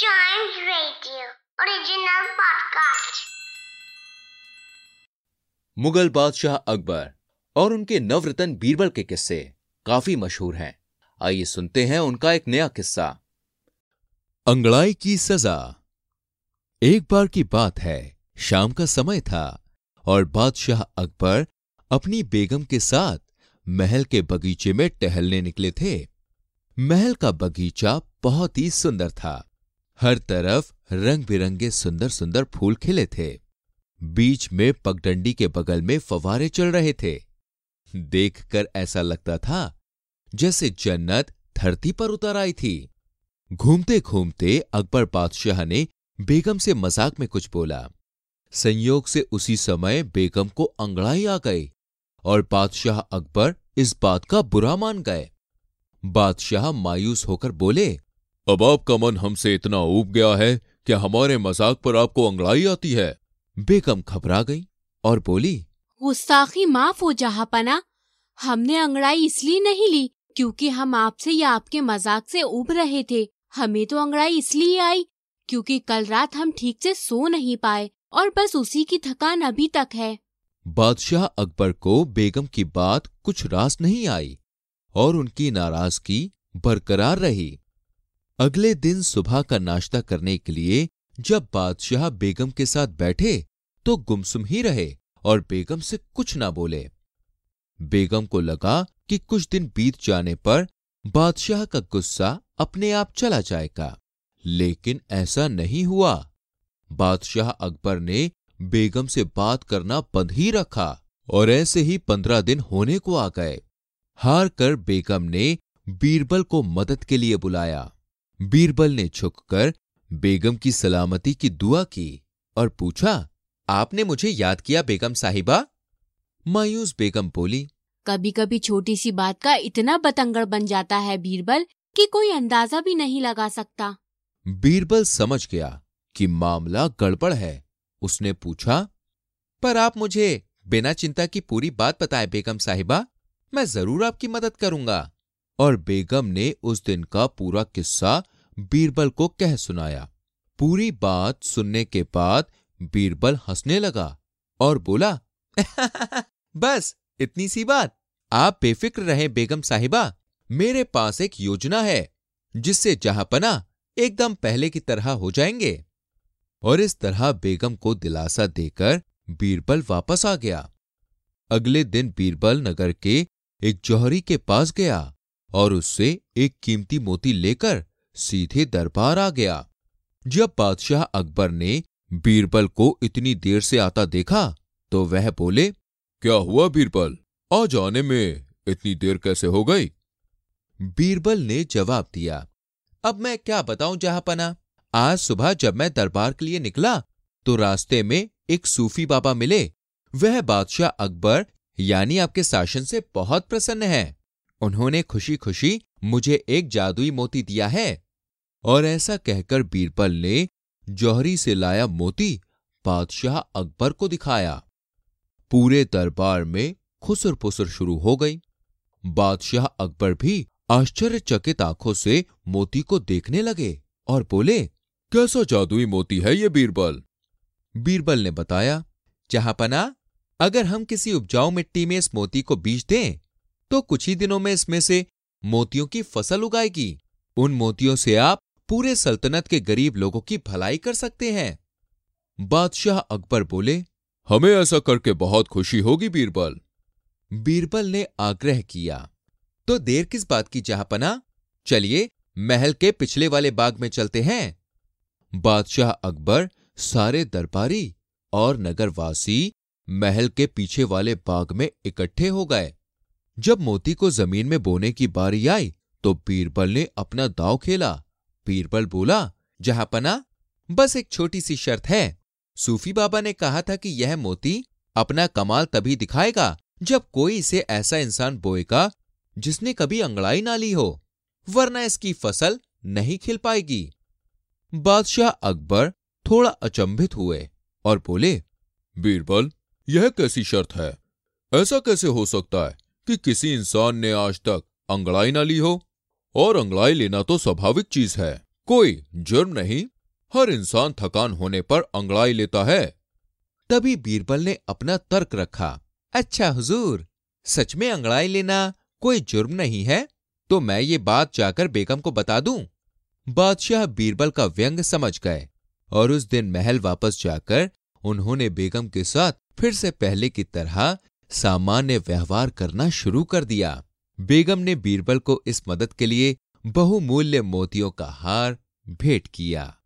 Original podcast. Mughal बादशाह अकबर और उनके नवरतन बीरबल के किस्से काफ़ी मशहूर हैं। आइए सुनते हैं उनका एक नया किस्सा। अंगड़ाई की सजा। एक बार की बात है, शाम का समय था और बादशाह अकबर अपनी बेगम के साथ महल के बगीचे में टहलने निकले थे। महल का बगीचा बहुत ही सुंदर था। हर तरफ़ रंग बिरंगे सुंदर सुंदर फूल खिले थे। बीच में पगडंडी के बगल में फवारे चल रहे थे। देखकर ऐसा लगता था जैसे जन्नत धरती पर उतर आई थी। घूमते घूमते अकबर बादशाह ने बेगम से मज़ाक में कुछ बोला। संयोग से उसी समय बेगम को अंगड़ाई आ गई और बादशाह अकबर इस बात का बुरा मान गए। बादशाह मायूस होकर बोले अब आपका मन हमसे इतना ऊब गया है कि हमारे मज़ाक पर आपको अंगड़ाई आती है? बेगम घबरा गई और बोली गुस्ताखी माफ़ हो जहा पना। हमने अंगड़ाई इसलिए नहीं ली क्योंकि हम आपसे या आपके मज़ाक से उब रहे थे। हमें तो अंगड़ाई इसलिए आई क्योंकि कल रात हम ठीक से सो नहीं पाए और बस उसी की थकान अभी तक है। बादशाह अकबर को बेगम की बात कुछ रास नहीं आई और उनकी नाराज़गी बरकरार रही। अगले दिन सुबह का नाश्ता करने के लिए जब बादशाह बेगम के साथ बैठे तो गुमसुम ही रहे और बेगम से कुछ ना बोले। बेगम को लगा कि कुछ दिन बीत जाने पर बादशाह का गुस्सा अपने आप चला जाएगा, लेकिन ऐसा नहीं हुआ। बादशाह अकबर ने बेगम से बात करना बंद ही रखा और ऐसे ही पंद्रह दिन होने को आ गए। हार कर बेगम ने बीरबल को मदद के लिए बुलाया। बीरबल ने झुककर बेगम की सलामती की दुआ की और पूछा आपने मुझे याद किया बेगम साहिबा? मायूस बेगम बोली कभी कभी छोटी सी बात का इतना बतंगड़ बन जाता है बीरबल कि कोई अंदाज़ा भी नहीं लगा सकता। बीरबल समझ गया कि मामला गड़बड़ है। उसने पूछा पर आप मुझे बिना चिंता की पूरी बात बताए बेगम साहिबा? मैं ज़रूर आपकी मदद करूँगा। और बेगम ने उस दिन का पूरा किस्सा बीरबल को कह सुनाया। पूरी बात सुनने के बाद बीरबल हंसने लगा और बोला, बस, इतनी सी बात। आप बेफिक्र रहें बेगम साहिबा, मेरे पास एक योजना है, जिससे जहापना एकदम पहले की तरह हो जाएँगे। और इस तरह बेगम को दिलासा देकर बीरबल वापस आ गया। अगले दिन बीरबल नगर के एक जौहरी के पास गया। और उससे एक कीमती मोती लेकर सीधे दरबार आ गया। जब बादशाह अकबर ने बीरबल को इतनी देर से आता देखा तो वह बोले, क्या हुआ बीरबल? आ जाने में इतनी देर कैसे हो गई? बीरबल ने जवाब दिया, अब मैं क्या बताऊँ जहापना? आज सुबह जब मैं दरबार के लिए निकला तो रास्ते में एक सूफी बाबा मिले। वह बादशाह अकबर यानी आपके शासन से बहुत प्रसन्न है। उन्होंने खुशी खुशी मुझे एक जादुई मोती दिया है। और ऐसा कहकर बीरबल ने जौहरी से लाया मोती बादशाह अकबर को दिखाया। पूरे दरबार में खुसर पुसर शुरू हो गई। बादशाह अकबर भी आश्चर्यचकित आँखों से मोती को देखने लगे और बोले, कैसा जादुई मोती है ये बीरबल? बीरबल ने बताया जहापना अगर हम किसी उपजाऊ मिट्टी में इस मोती को बीज दें तो कुछ ही दिनों में इसमें से मोतियों की फ़सल उगाएगी। उन मोतियों से आप पूरे सल्तनत के गरीब लोगों की भलाई कर सकते हैं। बादशाह अकबर बोले, हमें ऐसा करके बहुत खुशी होगी, बीरबल। बीरबल ने आग्रह किया तो देर किस बात की जहापना चलिए, महल के पिछले वाले बाग में चलते हैं। बादशाह अकबर सारे दरबारी और नगरवासी महल के पीछे वाले बाग में इकट्ठे हो गए। जब मोती को ज़मीन में बोने की बारी आई तो बीरबल ने अपना दाव खेला। बीरबल बोला जहापना बस एक छोटी सी शर्त है। सूफी बाबा ने कहा था कि यह मोती अपना कमाल तभी दिखाएगा, जब कोई इसे ऐसा इंसान बोएगा, जिसने कभी अंगड़ाई ना ली हो, वरना इसकी फ़सल नहीं खिल पाएगी। बादशाह अकबर थोड़ा अचंभित हुए और बोले बीरबल यह कैसी शर्त है? ऐसा कैसे हो सकता है? कि किसी इंसान ने आज तक अंगड़ाई ना ली हो, और अंगड़ाई लेना तो स्वाभाविक चीज़ है। कोई जुर्म नहीं, हर इंसान थकान होने पर अंगड़ाई लेता है। तभी बीरबल ने अपना तर्क रखा अच्छा हुजूर, सच में अंगड़ाई लेना कोई जुर्म नहीं है? तो मैं ये बात जाकर बेगम को बता दूँ? बादशाह बीरबल का व्यंग समझ गए, और उस दिन महल वापस जाकर उन्होंने बेगम के साथ फिर से पहले की तरह सामान्य व्यवहार करना शुरू कर दिया। बेगम ने बीरबल को इस मदद के लिए बहुमूल्य मोतियों का हार भेंट किया।